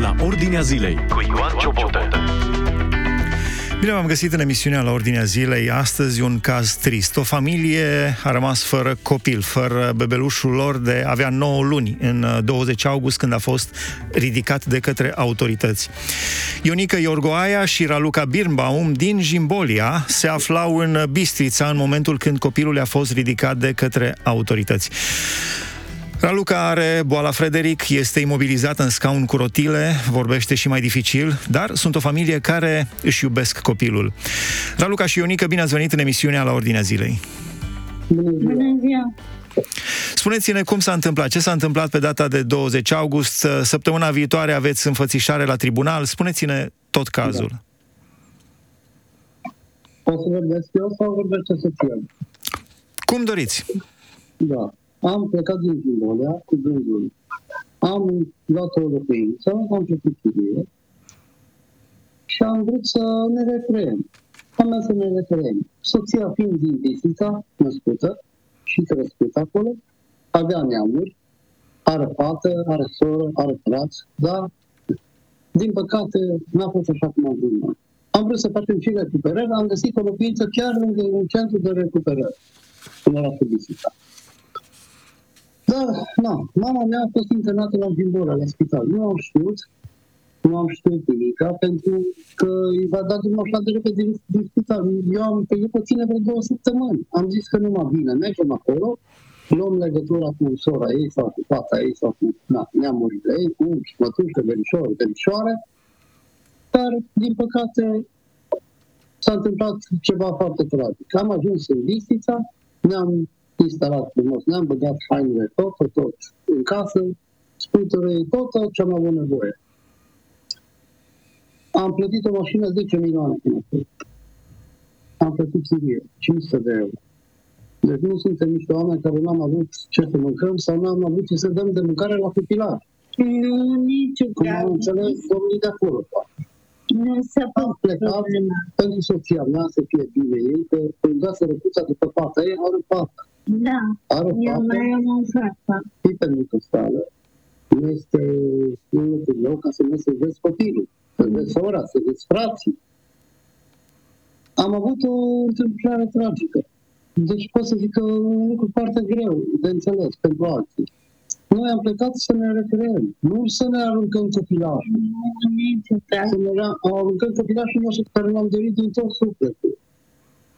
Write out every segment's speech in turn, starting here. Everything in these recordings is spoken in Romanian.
la Ordinea Zilei cu Ioan Ciobotă. Bine v-am găsit în emisiunea la Ordinea Zilei. Astăzi un caz trist. O familie a rămas fără copil, fără bebelușul lor de avea 9 luni în 20 august când a fost ridicat de către autorități. Ionica Iorgoaia și Raluca Birnbaum din Jimbolia se aflau în Bistrița în momentul când copilul a fost ridicat de către autorități. Raluca are boala Frederic, este imobilizat în scaun cu rotile, vorbește și mai dificil, dar sunt o familie care își iubesc copilul. Raluca și Ionica, bine ați venit în emisiunea la Ordinea Zilei. Bună ziua! Spuneți-ne cum s-a întâmplat, ce s-a întâmplat pe data de 20 august, săptămâna viitoare aveți înfățișare la tribunal, spuneți-ne tot cazul. Da. O să vorbesc eu sau vorbește soția? Cum doriți. Da. Am plecat din Jimbolea cu gândul. Am luat o locuință, am plătit chirie și am vrut să ne recreăm. Am mers să ne recreăm. Soția fiind din Bistrița, născută și crescută acolo, avea neamuri, are fată, are soră, are frați, dar din păcate n-a fost așa cum am vrut Am vrut să facem și recuperări, am găsit o locuință chiar lângă un centru de recuperare, în orașul Bistrița. Da, nu. Mama mea a fost internată la Gimbora, la spital. Nu am știut, nu am știut nimic, pentru că îi va da drumul așa de repede din, din spital. Eu am trăit puține vreo două săptămâni. Am zis că nu mă bine, mergem acolo, luăm legătura cu sora ei sau cu fata ei sau cu na, neamurile ei, cu mătușă, verișoare, verișoare, dar, din păcate, s-a întâmplat ceva foarte tragic. Am ajuns în Bistița, ne-am instalat frumos, ne-am băgat hainele tot, tot, tot în casă, sputere, tot, tot ce am avut nevoie. Am plătit o mașină 10 milioane Am plătit chirie, 500 de euro. Deci nu suntem niște oameni care n-am avut ce să mâncăm sau n-am avut ce să dăm de mâncare la copilaj. Nu, nici Cum am înțeles domnii de acolo, poate. Nu se Am plecat pentru soția mea să fie bine ei, că când dase răcuța după fata ei, are fata. Da, Are eu fată, mai am o fată. și pentru că stare. Nu este un lucru nou ca să nu să vezi copilul, să vezi sora, să vezi frații. Am avut o întâmplare tragică. Deci pot să zic că un lucru foarte greu de înțeles pentru alții. Noi am plecat să ne recreăm, nu să ne aruncăm copilașul. Nu, niciodată. Să ne aruncăm copilașul nostru pe care l-am dorit din tot sufletul.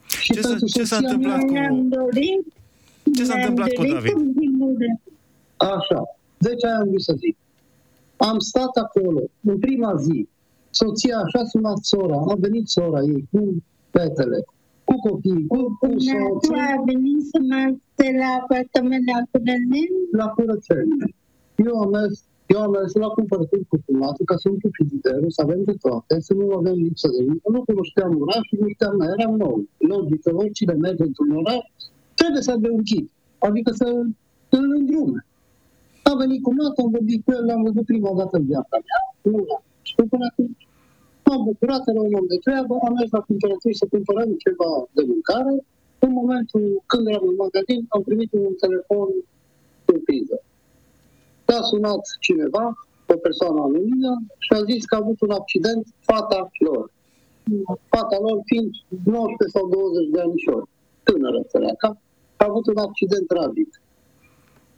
Și Ce s-a- pentru ce s-a soția întâmplat mea- cu- Ne-am dorit. Ce s-a ne-am întâmplat cu dorit David? în Jimborea. Așa. Deci aia am vrut să zic. Am stat acolo, în prima zi, soția așa sunat sora, a venit sora ei cu fetele, cu copii, cu, cu Dumnezeu soții, a venit să mă ajute la apartament la curățenie. la curățenie. Eu am mers, eu am mers la cumpărături cu fumatul ca să umplu frigiderul, să avem de toate, să nu avem lipsă de nimic. Nu cunoșteam orașul, nu știam, noi eram nou. Logic că oricine merge într-un oraș, trebuie să aibă un kit, adică să îl îndrume. A venit cu mată, am vorbit cu el, l-am văzut prima dată în viața mea, nu l-am știut până atunci. M-am bucurat, era un om de treabă, am mers la cumpărături să cumpărăm ceva de mâncare. În momentul când eram în magazin, am primit un telefon surpriză. S-a sunat cineva, o persoană anonimă, și a zis că a avut un accident fata lor. Fata lor fiind 19 sau 20 de anișori, tânără săraca, a avut un accident tragic.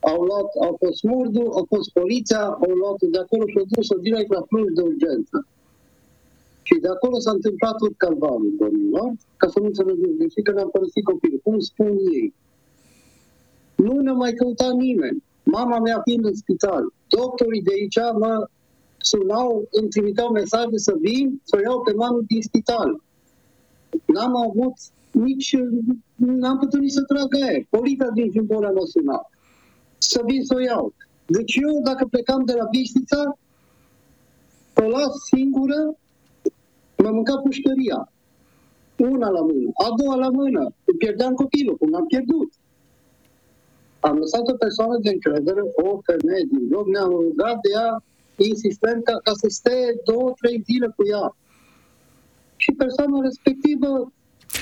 Au luat, au fost murdul, au fost poliția, au luat de acolo și au dus-o direct la Cluj de urgență. Și de acolo s-a întâmplat tot calvarul, domnilor, ca să nu înțelegeți greșit că ne-am părăsit copilul. Cum spun ei? Nu ne mai căuta nimeni. Mama mea fiind în spital, doctorii de aici mă sunau, îmi trimiteau mesaje să vin, să o iau pe mama din spital. N-am avut nici, n-am putut nici să trag aer. Poliția din Jimbola m-a sunat. Să vin să o iau. Deci eu, dacă plecam de la Bistrița, o las singură, mă mânca pușcăria. Una la mână, a doua la mână. Îmi pierdeam copilul, cum am pierdut. Am lăsat o persoană de încredere, o femeie din loc, ne-am rugat de ea insistent ca, ca să stea două, trei zile cu ea. Și persoana respectivă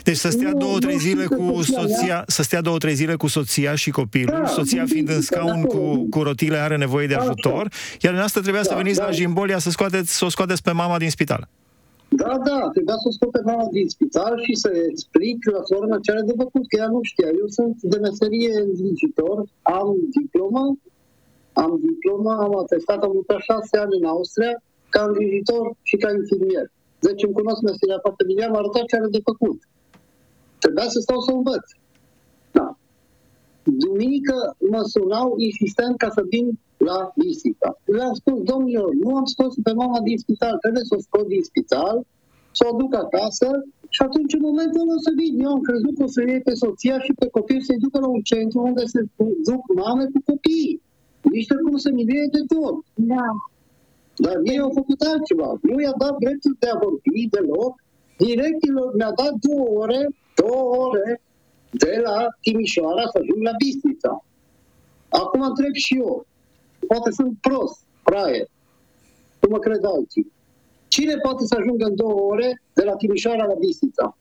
Deci să stea Nu, două, trei nu zile știu cu că soția soția, să stea două, trei zile cu soția și copilul, Da, soția fiind în bine, scaun acolo, cu, bine. cu rotile, are nevoie de Așa. ajutor, iar dumneavoastră trebuia să Da, veniți da. la Jimbolia să, scoateți, să o scoateți pe mama din spital. Da, da, trebuia să o scot pe mama din spital și să explic la soră ce are de făcut, că ea nu știa. Eu sunt de meserie îngrijitor, am diplomă, am diplomă, am atestat, am lucrat șase ani în Austria ca îngrijitor și ca infirmier. Deci îmi cunosc meseria foarte bine, am arătat ce are de făcut. Trebuia să stau să învăț. Da. Duminică mă sunau insistent ca să vin la Bistrița. Le-am spus, domnilor, nu am scos pe mama din spital, trebuie să o scot din spital, să o duc acasă și atunci în momentul ăla o să vin. Eu am crezut că o să iei pe soția și pe copil să-i ducă la un centru unde se duc mame cu copii. Niște cum să milie de tot. Da. Dar ei au făcut altceva. Nu i-a dat dreptul de a vorbi deloc. Directilor mi-a dat două ore, două ore de la Timișoara să ajung la Bistrița. Acum întreb și eu. Poate sunt prost, fraier. Nu mă cred alții. Cine poate să ajungă în două ore de la Timișoara la Bistrița?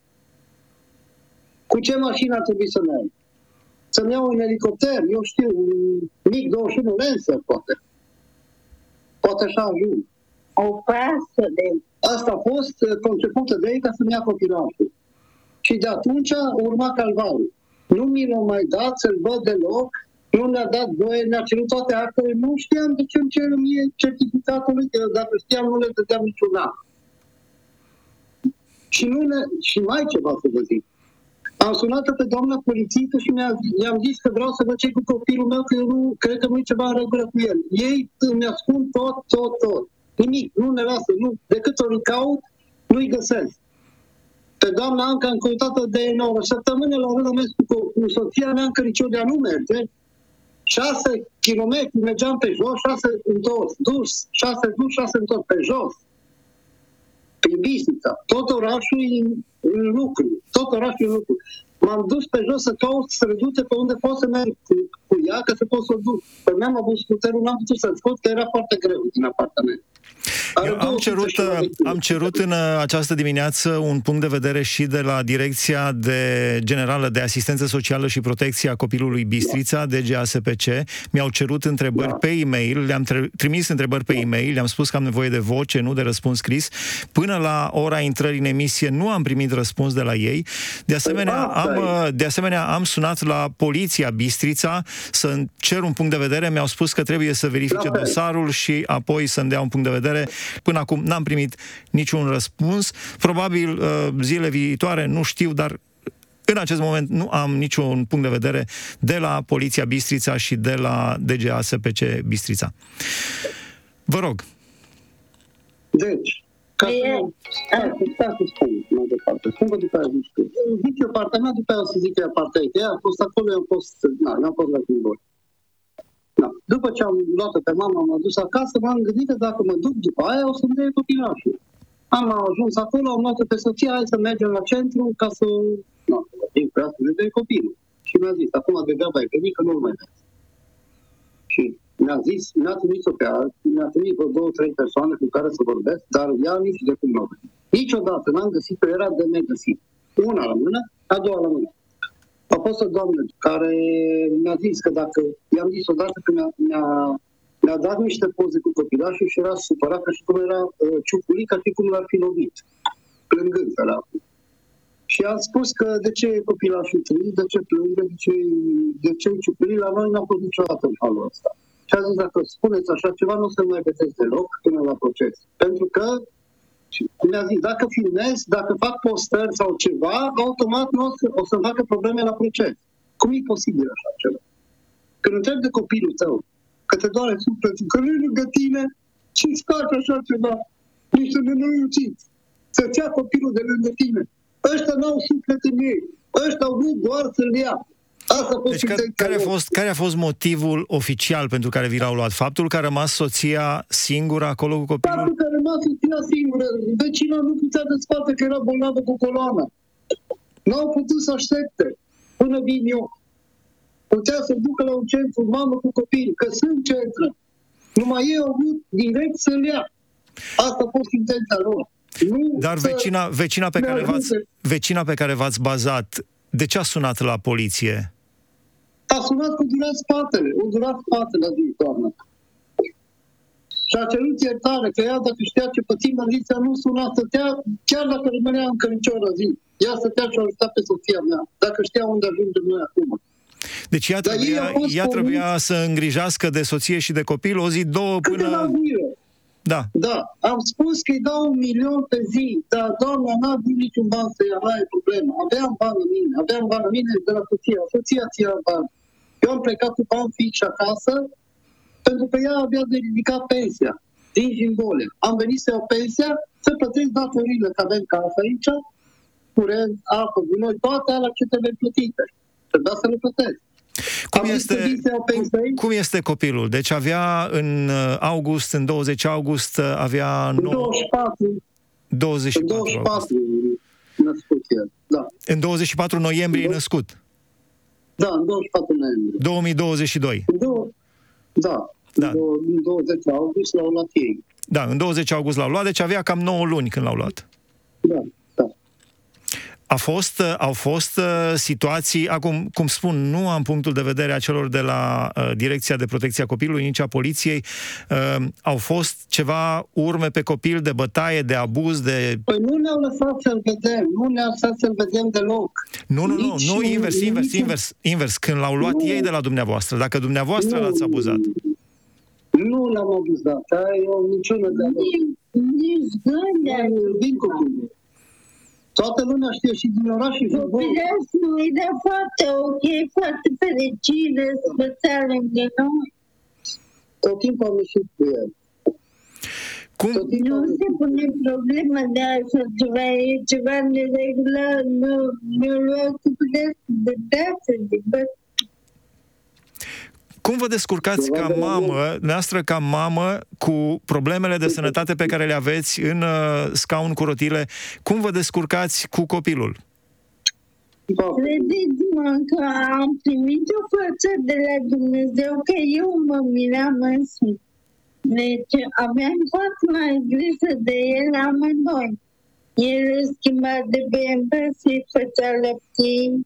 Cu ce mașină ar trebui să merg? Să-mi iau un elicopter, eu știu, un MiG-21 Lancer, poate. Poate așa ajung. O pasă de... Asta a fost uh, concepută de ei ca să-mi ia copilașul. Și de atunci urma calvarul. Nu mi l-a mai dat să-l văd deloc, nu ne-a dat voie, ne-a cerut toate actele, nu știam de ce îmi cer mie certificatul lui, că dacă știam nu le dădeam niciun an. Și, nu ne, și mai ceva să vă zic. Am sunat pe doamna polițistă și mi-a, i-am zis că vreau să văd ce cu copilul meu, că eu nu cred că nu e ceva în regulă cu el. Ei îmi ascund tot, tot, tot. Nimic, nu ne lasă, nu. Decât o caut, nu-i găsesc. Pe doamna Anca am căutat-o de 9 săptămâni la rând am mers cu, cu soția mea în Căriciodea, nu merge. 6 km mergeam pe jos, 6 întors, dus, 6 dus, 6 întors pe jos. Prin Bistrița. Tot orașul e în, în lucru. Tot orașul e în lucru. M-am dus pe jos să caut străduțe pe unde pot să merg cu, cu ea, ca să pot să o duc. Pe mine am avut scuterul, n-am putut să-l scot, că era foarte greu din apartament. Are Eu am 200 cerut, și ceva de kg. am cerut în uh, această dimineață un punct de vedere și de la Direcția de Generală de Asistență Socială și Protecția Copilului Bistrița, DGASPC. Mi-au cerut întrebări Da. pe e-mail, le-am tre- trimis întrebări pe e-mail, le-am spus că am nevoie de voce, nu de răspuns scris. Până la ora intrării în emisie nu am primit răspuns de la ei. De asemenea, asta am, e. uh, de asemenea, am sunat la Poliția Bistrița să cer un punct de vedere. Mi-au spus că trebuie să verifice La fel. dosarul și apoi să-mi dea un punct de vedere. Până acum n-am primit niciun răspuns. Probabil uh, zile viitoare, nu știu, dar în acest moment nu am niciun punct de vedere de la Poliția Bistrița și de la DGASPC Bistrița. Vă rog, Deci, ca să E- nu... Stai, stai să spun mai departe. Spun că după aia zici tu. Zic eu partea mea, după aia o să zic eu partea ei. Că ea a fost acolo, eu am fost... Na, n-am fost la Timbor. Da. După ce am luat pe mama, m-am dus acasă, m-am gândit că dacă mă duc după aia, o să-mi dea copilașul. Am ajuns acolo, am luat pe soția, hai să mergem la centru ca să... Nu, din pe asta de copilul. Și mi-a zis, acum degeaba ai venit, că nu-l mai vezi. Și mi-a zis, mi-a trimis-o pe alt, mi-a trimis vreo două, trei persoane cu care să vorbesc, dar ea nici de cum nu. Niciodată n-am găsit-o, era de negăsit. Una la mână, a doua la mână. A fost o doamnă care mi-a zis că dacă, i-am zis odată că mi-a, mi-a, mi-a dat niște poze cu copilașul și era supărat ca și cum era uh, ciuculit, ca și cum l-ar fi lovit, plângând săracul. Și a spus că de ce e copilașul trist, de ce plânge, de ce, de ce e ciuculit, la noi n-a fost niciodată în halul ăsta. Și a zis, dacă spuneți așa ceva, nu o să mai vedeți deloc până la proces. Pentru că, și mi-a zis, dacă filmez, dacă fac postări sau ceva, automat nu o să, o să facă probleme la proces. Cum e posibil așa ceva? Când întrebi de copilul tău, că te doare sufletul, că nu e lângă tine, și îți faci așa ceva, niște nenorociți, să-ți ia copilul de lângă tine. Ăștia n-au suflet în ei. Ăștia au vrut doar să-l ia. Asta a fost deci care, intenția care, a lor. fost, care a fost motivul oficial pentru care vi l-au luat? Faptul că a rămas soția singură acolo cu copilul? Faptul că a rămas soția singură, vecina nu putea desfață că era bolnavă cu coloana. N-au putut să aștepte până vin eu. Putea să ducă la un centru mamă cu copil, că sunt centre. Numai ei au avut direct să-l ia. Asta a fost intenția lor. Nu Dar să vecina, vecina, pe ne care v-ați, ajute. vecina pe care v-ați bazat, de ce a sunat la poliție? A sunat cu durat spatele, o durat spatele a zis doamna. Și a cerut iertare, că ea dacă știa ce pățim, Alicia nu suna, stătea, chiar dacă rămânea încă nicio oră zi. Ea stătea și o ajuta pe soția mea, dacă știa unde ajungem noi acum. Deci ea Dar ei trebuia, au fost ea convins- trebuia să îngrijească de soție și de copil o zi, două Câteva până... zile. Da. Da, am spus că îi dau un milion pe zi, dar doamna n-a avut niciun ban să ia, aia e problema. Aveam bani în mine, aveam bani în mine de la soția, soția ți-a bani. Eu am plecat cu bani fix acasă, pentru că ea avea de ridicat pensia din Jimbole. Am venit să iau pensia, să plătesc datorile, că avem casă aici, curent, apă, gunoi, toate alea ce trebuie plătite. Trebuia să le plătesc. Cum Am venit să este, vin să iau cum, pensii. cum este copilul? Deci avea în uh, august, în 20 august, uh, avea În 9, 24, în 24, august. 24 născut el. Da. În 24 noiembrie e născut. Da, în 24 noiembrie. 2022. În două, da, Da. da. În 20 august l-au luat ei. Da, în 20 august l-au luat, deci avea cam 9 luni când l-au luat. Da, da. A fost, uh, au fost uh, situații, acum, cum spun, nu am punctul de vedere a celor de la uh, Direcția de Protecție a Copilului, nici a poliției, uh, au fost ceva urme pe copil de bătaie, de abuz, de... Păi nu ne-au lăsat să-l vedem, nu ne-au lăsat să-l vedem deloc. Nu, nu, nu, Nici- nu, invers, invers, nici- invers, invers, când l-au luat Nu. ei de la dumneavoastră, dacă dumneavoastră Nu. l-ați abuzat. Nu l-am abuzat, aia e o niciună de Nici, nici gând Îl Vin copilul. Toată lumea știe și din oraș și din voi. Copilul era foarte ok, foarte fericire, spățea lângă noi. Tot timpul am ieșit cu el. Cum, Tot timpul Nu am se ieșit. pune problema de așa ceva, e ceva neregulă, nu, nu luat copilul de dată, de băt. Cum vă descurcați ca mamă, noastră ca mamă, cu problemele de sănătate pe care le aveți în uh, scaun cu rotile? Cum vă descurcați cu copilul? Da. Credeți-mă că am primit o față de la Dumnezeu că eu mă miram însuși. Deci aveam foarte mai grijă de el amândoi. El îl schimba de bembă, să-i făcea lăptii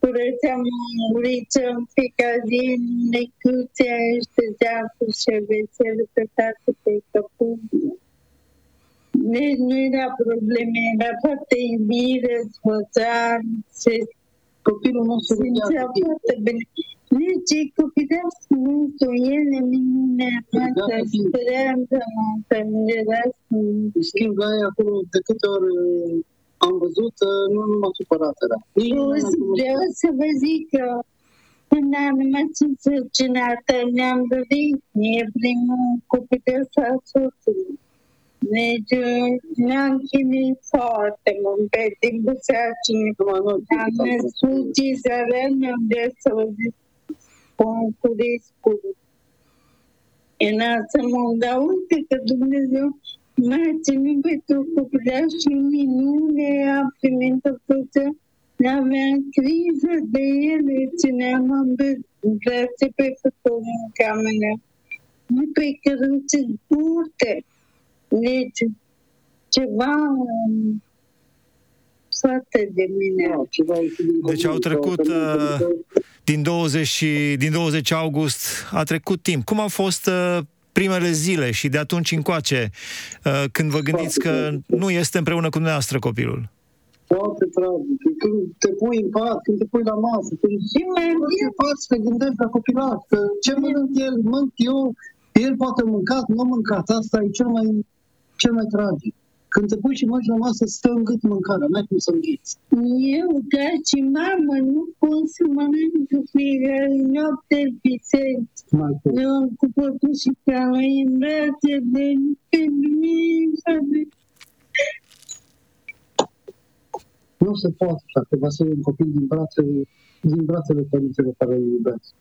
Curățeam unguriță în fiecare zi, necuțea își dădea cu șervețel pe toate pe căpul. Deci nu era probleme, era foarte iubire, sfățar, se Copilul nostru simțea râdea cu tine. foarte bine. Deci e copilească mult, el e minunată, speranța noastră, mirească. În schimb, la ea acolo, de câte ori uh, am văzut, uh, nu, nu m-a supărat era. Nici nu Eu m-a supărat. vreau să vă zic că când am rămas însărcinată, ne-am dorit, e primul copilesc al soțului. Deci ne-am chinuit foarte mult pe timpul sarcinii. Numai noi, Am cât am născut cizarea, mi-am dat să o zic cu cu riscul. Era să mă dau uite că Dumnezeu m-a ținut pe tot copilaș și minune, a primit o făță. Aveam grijă de el, îl țineam în brațe pe fătul în cameră. Nu pe căruțe scurte. Deci, ceva um, foarte de mine. Da, ceva ieșit din Deci au comun, trecut, sau- uh, Din 20, și, din 20 august a trecut timp. Cum au fost uh, primele zile și de atunci încoace, uh, când vă gândiți că nu este împreună cu dumneavoastră copilul? Foarte tragic. Când te pui în pat, când te pui la masă, când Și mai te faci, te gândești la copilaș, că ce mănânc el, mănânc eu, el poate mâncat, nu mâncat, asta e cel mai, cel mai tragic. Când te pui și mănânci la masă, stă în gât mâncarea, n-ai cum să înghiți. Eu, ca și mamă, nu pot să mănânc fiecare noapte biserici. N-ai cum. Eu am cu și ca noi în brațe de pentru mine, se poate, frate, va să un copil din, brațe, din brațele părinților care îl iubesc.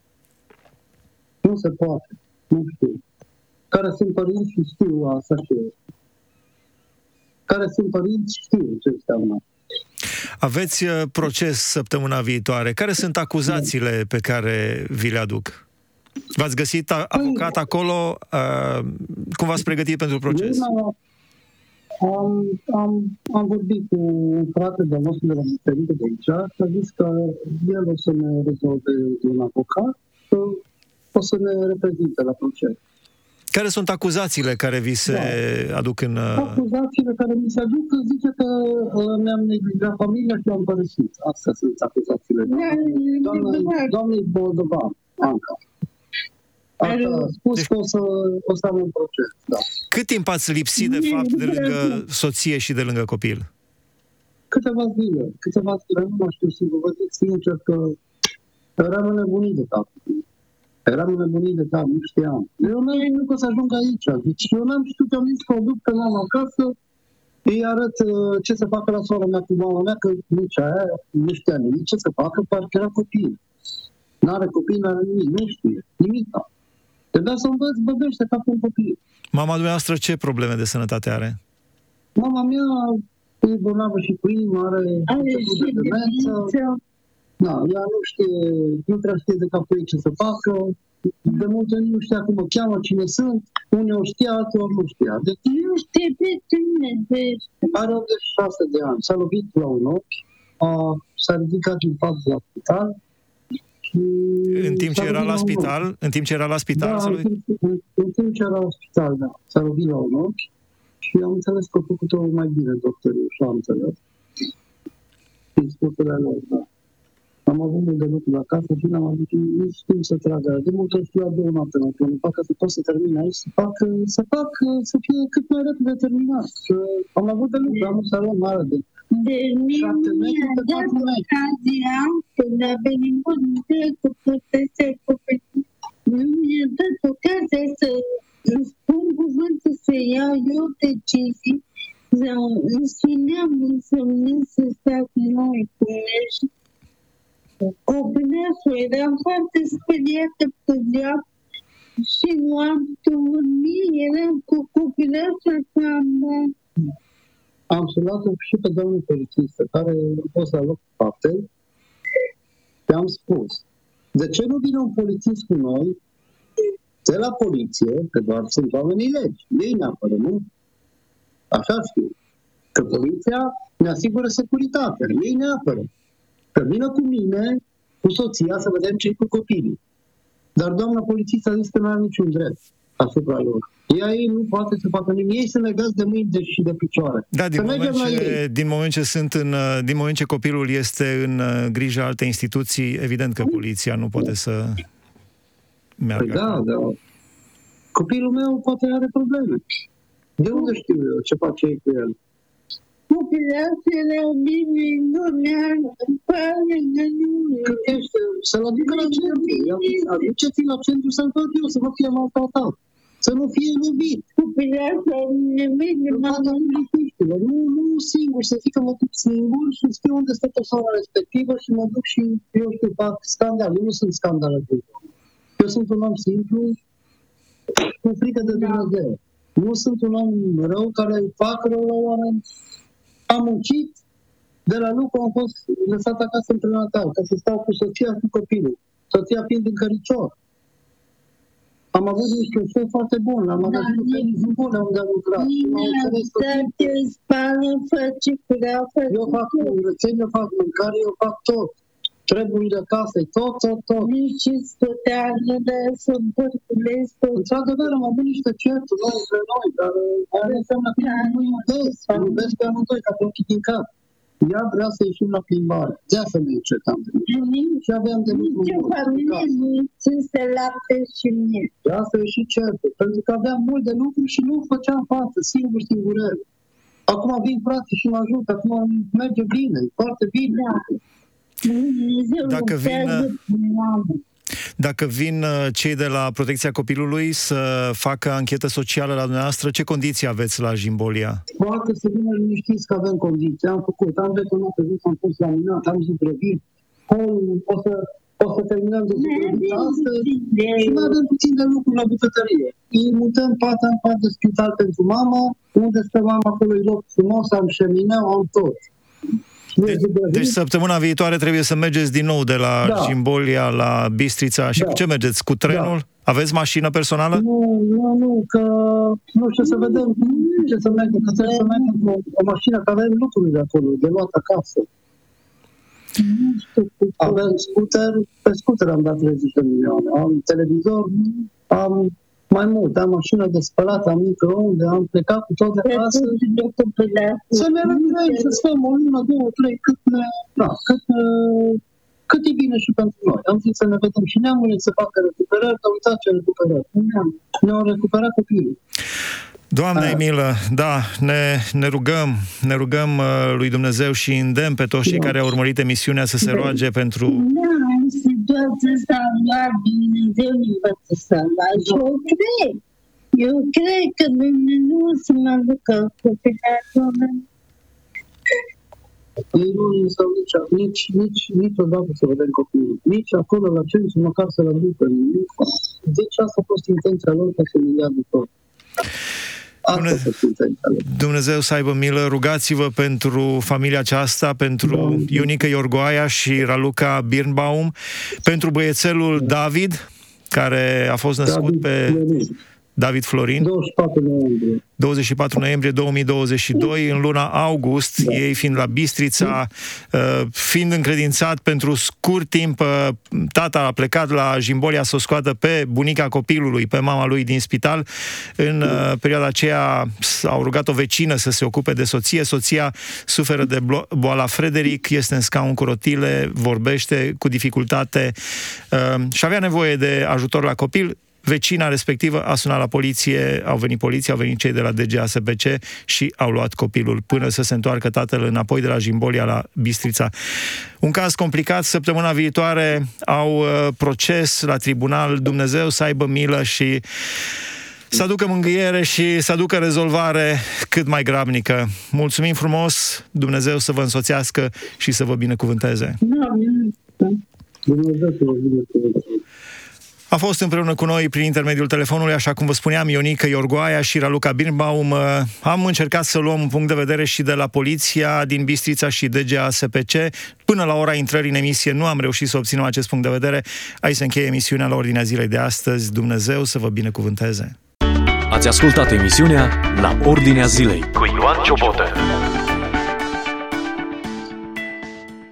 Nu se poate. Nu știu. Care sunt părinți și știu asta ce Care sunt părinți știu ce înseamnă. Aveți uh, proces săptămâna viitoare. Care sunt acuzațiile pe care vi le aduc? V-ați găsit avocat acolo? Uh, cum v-ați pregătit pentru proces? Am, am, am vorbit cu un frate de nostru de la Ministerul de aici și a zis că el o să ne rezolve un avocat, că o să ne reprezinte la proces. Care sunt acuzațiile care vi se da. aduc în... Uh, acuzațiile care mi se aduc zice că uh, mi-am neglijat familia și am părăsit. Astea sunt acuzațiile. Doamnei, doamnei Boldovan, Anca. Așa a spus deci... că o să, o să am un proces, da. Cât timp ați lipsit, de fapt, de lângă soție și de lângă copil? Câteva zile. Câteva zile, nu mă știu sigur. Vă zic sincer că eram nebunit de cap. Eram nebunit de cap, nu știam. Eu nu am că să ajung aici. Deci eu n-am știut că am zis că o duc pe mama acasă, îi arăt uh, ce să facă la sora mea cu mama mea, că nici aia nu știa nimic ce să facă, parcă era copil. N-are copii, n-are nimic, nu știe, nimic. Trebuia să învăț băbește ca un copil. Mama dumneavoastră ce probleme de sănătate are? Mama mea e bolnavă și cu inimă, are, are și de demență. Da, ea nu știe, nu prea știe de capul ei ce să facă. De multe ori nu știa cum mă cheamă, cine sunt. Unii o știa, alții nu știa. Deci, nu știe pe cine. Deci... Are 86 de ani. S-a lovit la un ochi. A, s-a ridicat din pat la spital în timp ce era la spital? În timp ce era la spital? Da, în timp, în, în timp ce era la spital, da. S-a lovit la un ochi și am înțeles că a făcut-o mai bine doctorul și am înțeles. Din sputurile lor, da. Am avut mult de lucru acasă și n-am avut nici timp să tragă. De multe ori la două noapte la plănu. Facă să pot să termin aici, să fac, să fac, să fie cât mai repede terminat. Am avut de lucru, am un salon mare de deci mie nu mi-a dat ocazia când a venit multe cu proteste nu mi-a dat ocazia să spun cuvântul să iau eu decizii îmi spuneam însemnând să fac noi cu ești Copilașul eram foarte speriată pe ziua și nu am dormit, eram cu copilașul cam am sunat și pe domnul polițist care a fost la loc faptei și am spus, de ce nu vine un polițist cu noi de la poliție, că doar sunt oamenii legi, ei ne apără, nu? Așa știu. Că poliția ne asigură securitatea, ei ne apără. Că vină cu mine, cu soția, să vedem ce cu copiii. Dar doamna polițist a zis că nu are niciun drept asupra lor. Ea ei nu poate să facă nimic. Ei sunt legați de mâini de și de picioare. Da, din, moment ce, din moment ce sunt în, din moment ce copilul este în uh, grija alte instituții, evident că poliția nu poate să meargă. Păi da, da. Copilul meu poate are probleme. De unde știu eu ce face ei cu el? Populațiile bine nu ne-ar pare de Cât ești? Să-l aducă la centru. Aduceți-l la centru să-l fac eu, să vă fie maltratat să nu fie iubit. Nu, nu singur, să zic că mă duc singur și știu unde stă persoana respectivă și mă duc și, eu știu, fac scandal. Eu nu sunt scandal. Eu sunt un om simplu, cu frică de da. Dumnezeu. Da. Nu sunt un om rău care fac rău la oameni. Am muncit, de la lucru am fost lăsat acasă în prenatal, ca să stau cu soția și cu copilul. Soția fiind în căricior. Am avut niște șef foarte bun, am avut da, niște bune unde am lucrat. Te spală, face curat, Eu fac curățenie, eu fac mâncare, eu fac tot. Trebuie de casă, tot, tot, tot. Nici stăteană de să împărțulesc. Într-adevăr, am avut niște certuri noi între noi, dar care înseamnă că nu iubesc, iubesc pe amândoi ca pe ochii din cap. Ea vrea să ieșim la plimbare. De asta ne încercam de mult. Și aveam de mult. Nici o familie nu ținse lapte și mie. De asta e și certul. Pentru că aveam mult de lucru și nu făceam față, singur, singurel. Acum vin frate și mă ajută, acum merge bine, foarte bine. Da. Dacă vin, Dacă vin uh, cei de la Protecția Copilului să facă anchetă socială la dumneavoastră, ce condiții aveți la Jimbolia? Poate să vină liniștiți că avem condiții. Am făcut, am detonat pe zi, am pus la minat, am zugrăvit. O să, o să terminăm de zugrăvit astăzi și mai avem puțin de lucru la bucătărie. Îi mutăm pat în pat de spital pentru mama, unde stă mama acolo e loc frumos, am șemineu, am tot. Deci, deci săptămâna viitoare trebuie să mergeți din nou de la da. Jimbolia la Bistrița. Și da. cu ce mergeți? Cu trenul? Da. Aveți mașină personală? Nu, nu, nu, că nu știu să vedem ce să mergem, că trebuie să mergem cu o mașină, că avem lucruri de acolo, de luat acasă. Nu știu, avem scooter, pe scooter am dat 30 de milioane, am televizor, am mai mult, am mașină de spălat, am microunde, am plecat cu tot de acasă. Să ne rămânem, să stăm o lună, două, trei, cât, ne, da, cât, cât e bine și pentru noi. Am zis să ne vedem și neamurile să facă recuperări, dar uitați ce recuperări. Ne-au recuperat copilul. Doamne Emilă, da, ne, ne rugăm, ne rugăm uh, lui Dumnezeu și îndemn pe toți cei da. care au urmărit emisiunea să se da. roage pentru... Da, situația asta doar Dumnezeu ne învăță să și eu cred. Eu cred că Dumnezeu o să mă ducă copilatul ei nu sau nici, nici, nici, niciodată să vedem copilul. Nici acolo la centru, măcar să-l aducă. Deci asta a fost intenția lor ca să ne ia de tot. Dumnezeu să aibă milă, rugați-vă pentru familia aceasta, pentru da. Ionica Iorgoaia și Raluca Birnbaum, pentru băiețelul David, care a fost născut pe... David Florin. 24 noiembrie. 24 noiembrie 2022, în luna august, da. ei fiind la Bistrița, uh, fiind încredințat pentru scurt timp, uh, tata a plecat la Jimbolia să o scoată pe bunica copilului, pe mama lui din spital. În uh, perioada aceea au rugat o vecină să se ocupe de soție. Soția suferă de boala Frederic, este în scaun cu rotile, vorbește cu dificultate și avea nevoie de ajutor la copil Vecina respectivă a sunat la poliție, au venit poliția, au venit cei de la DGASPC și au luat copilul până să se întoarcă tatăl înapoi de la Jimbolia la Bistrița. Un caz complicat, săptămâna viitoare au uh, proces la tribunal, Dumnezeu să aibă milă și să aducă mângâiere și să aducă rezolvare cât mai grabnică. Mulțumim frumos, Dumnezeu să vă însoțească și să vă binecuvânteze. Dumnezeu să vă binecuvânteze. A fost împreună cu noi prin intermediul telefonului, așa cum vă spuneam, Ionica Iorgoaia și Raluca Birnbaum. Am încercat să luăm un punct de vedere și de la poliția din Bistrița și DGA SPC. Până la ora intrării în emisie nu am reușit să obținem acest punct de vedere. Aici se încheie emisiunea la ordinea zilei de astăzi. Dumnezeu să vă binecuvânteze! Ați ascultat emisiunea La Ordinea Zilei cu Ioan Ciobotă.